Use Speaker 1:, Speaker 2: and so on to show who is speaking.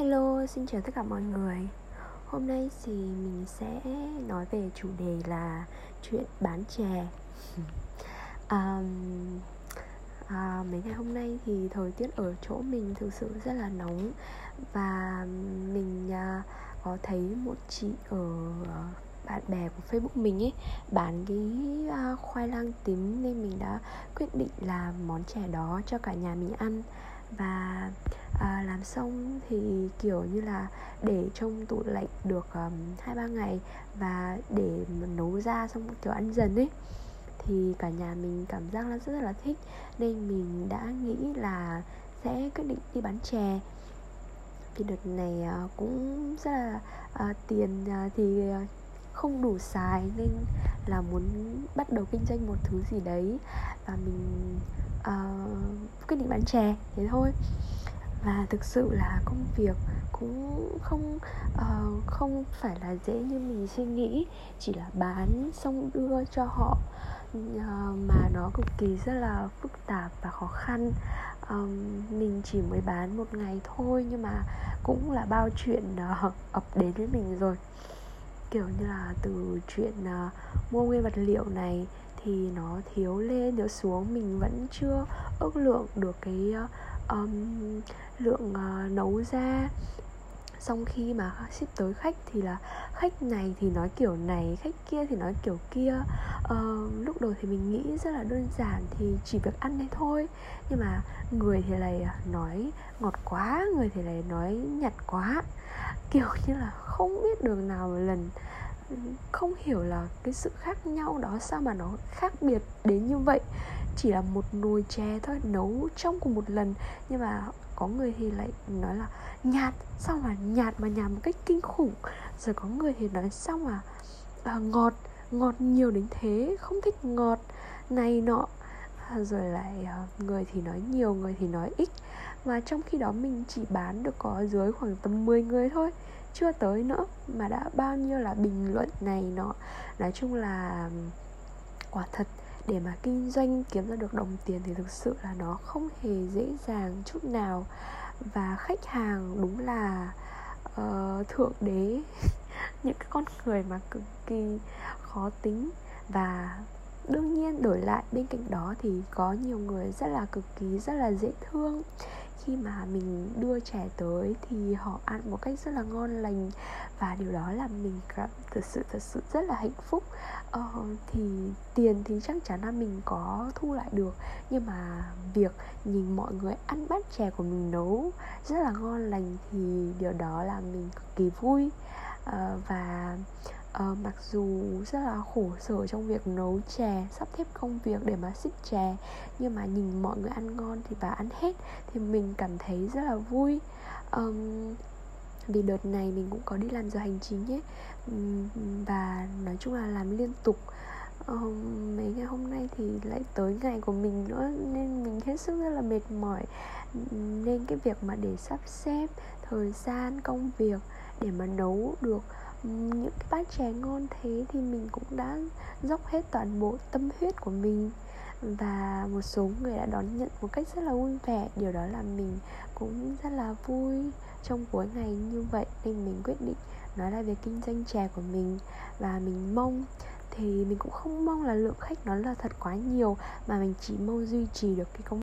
Speaker 1: Hello, xin chào tất cả mọi người. Hôm nay thì mình sẽ nói về chủ đề là chuyện bán chè. Um, à, Mấy ngày hôm nay thì thời tiết ở chỗ mình thực sự rất là nóng Và mình uh, có thấy một chị ở à, bạn bè của Facebook mình ấy bán cái uh, khoai lang tím nên mình đã quyết định làm món chè đó cho cả nhà mình ăn. Và làm xong thì kiểu như là để trong tủ lạnh được hai um, ba ngày và để nấu ra xong kiểu ăn dần ấy thì cả nhà mình cảm giác là rất là thích. Nên mình đã nghĩ là sẽ quyết định đi bán chè. Vì đợt này ờ, cũng rất là à, tiền ờ, thì không đủ xài nên là muốn bắt đầu kinh doanh một thứ gì đấy và mình à, quyết định bán chè thế thôi và thực sự là công việc cũng không uh, không phải là dễ như mình suy nghĩ. Chỉ là bán xong đưa cho họ uh, mà nó cực kỳ rất là phức tạp và khó khăn. Um, mình chỉ mới bán một ngày thôi nhưng mà cũng là bao chuyện uh, ập đến với mình rồi. Kiểu như là từ chuyện uh, mua nguyên vật liệu này thì nó thiếu lên thiếu xuống. Mình vẫn chưa ước lượng được cái uh, um, lượng uh, nấu ra. Xong khi mà ship tới khách thì là khách này thì nói kiểu này khách kia thì nói kiểu kia. Uh, lúc đầu thì mình nghĩ rất là đơn giản thì chỉ việc ăn đấy thôi. Nhưng mà người thì lại à, nói ngọt quá người thì lại nói nhạt quá. Kiểu như là không biết đường nào một lần. Không hiểu là cái sự khác nhau đó sao mà nó khác biệt đến như vậy chỉ là một nồi chè thôi nấu trong cùng một lần. Nhưng mà có người thì lại nói là nhạt sao mà nhạt mà nhạt một cách kinh khủng. Rồi có người thì nói sao mà à, ngọt ngọt nhiều đến thế không thích ngọt này nọ. À, rồi lại à, người thì nói nhiều người thì nói ít. Mà trong khi đó mình chỉ bán được có dưới khoảng tầm 10 người thôi chưa tới nữa mà đã bao nhiêu là bình luận này nọ. Nói chung là quả thật để mà kinh doanh kiếm ra được đồng tiền thì thực sự là nó không hề dễ dàng chút nào. Và khách hàng đúng là uh, thượng đế những cái con người mà cực kỳ khó tính. Và đương nhiên đổi lại bên cạnh đó thì có nhiều người rất là cực kỳ rất là dễ thương khi mà mình đưa trẻ tới thì họ ăn một cách rất là ngon lành. Và điều đó làm mình cảm thật sự thật sự rất là hạnh phúc. Ờ, thì tiền thì chắc chắn là mình có thu lại được. Nhưng mà việc nhìn mọi người ăn bát chè của mình nấu rất là ngon lành thì điều đó làm mình cực kỳ vui. Ờ, và uh, mặc dù rất là khổ sở trong việc nấu chè sắp xếp công việc để mà xích chè nhưng mà nhìn mọi người ăn ngon thì và ăn hết thì mình cảm thấy rất là vui. Um, vì đợt này mình cũng có đi làm giờ hành chính ấy um, và nói chung là làm liên tục. Um, mấy ngày hôm nay thì lại tới ngày của mình nữa nên mình hết sức rất là mệt mỏi. Nên cái việc mà để sắp xếp thời gian công việc để mà nấu được những cái bát chè ngon thế thì mình cũng đã dốc hết toàn bộ tâm huyết của mình. Và một số người đã đón nhận một cách rất là vui vẻ. Điều đó là mình cũng rất là vui trong cuối ngày như vậy. Nên mình quyết định nói lại về kinh doanh chè của mình. Và mình mong, thì mình cũng không mong là lượng khách nó là thật quá nhiều, mà mình chỉ mong duy trì được cái công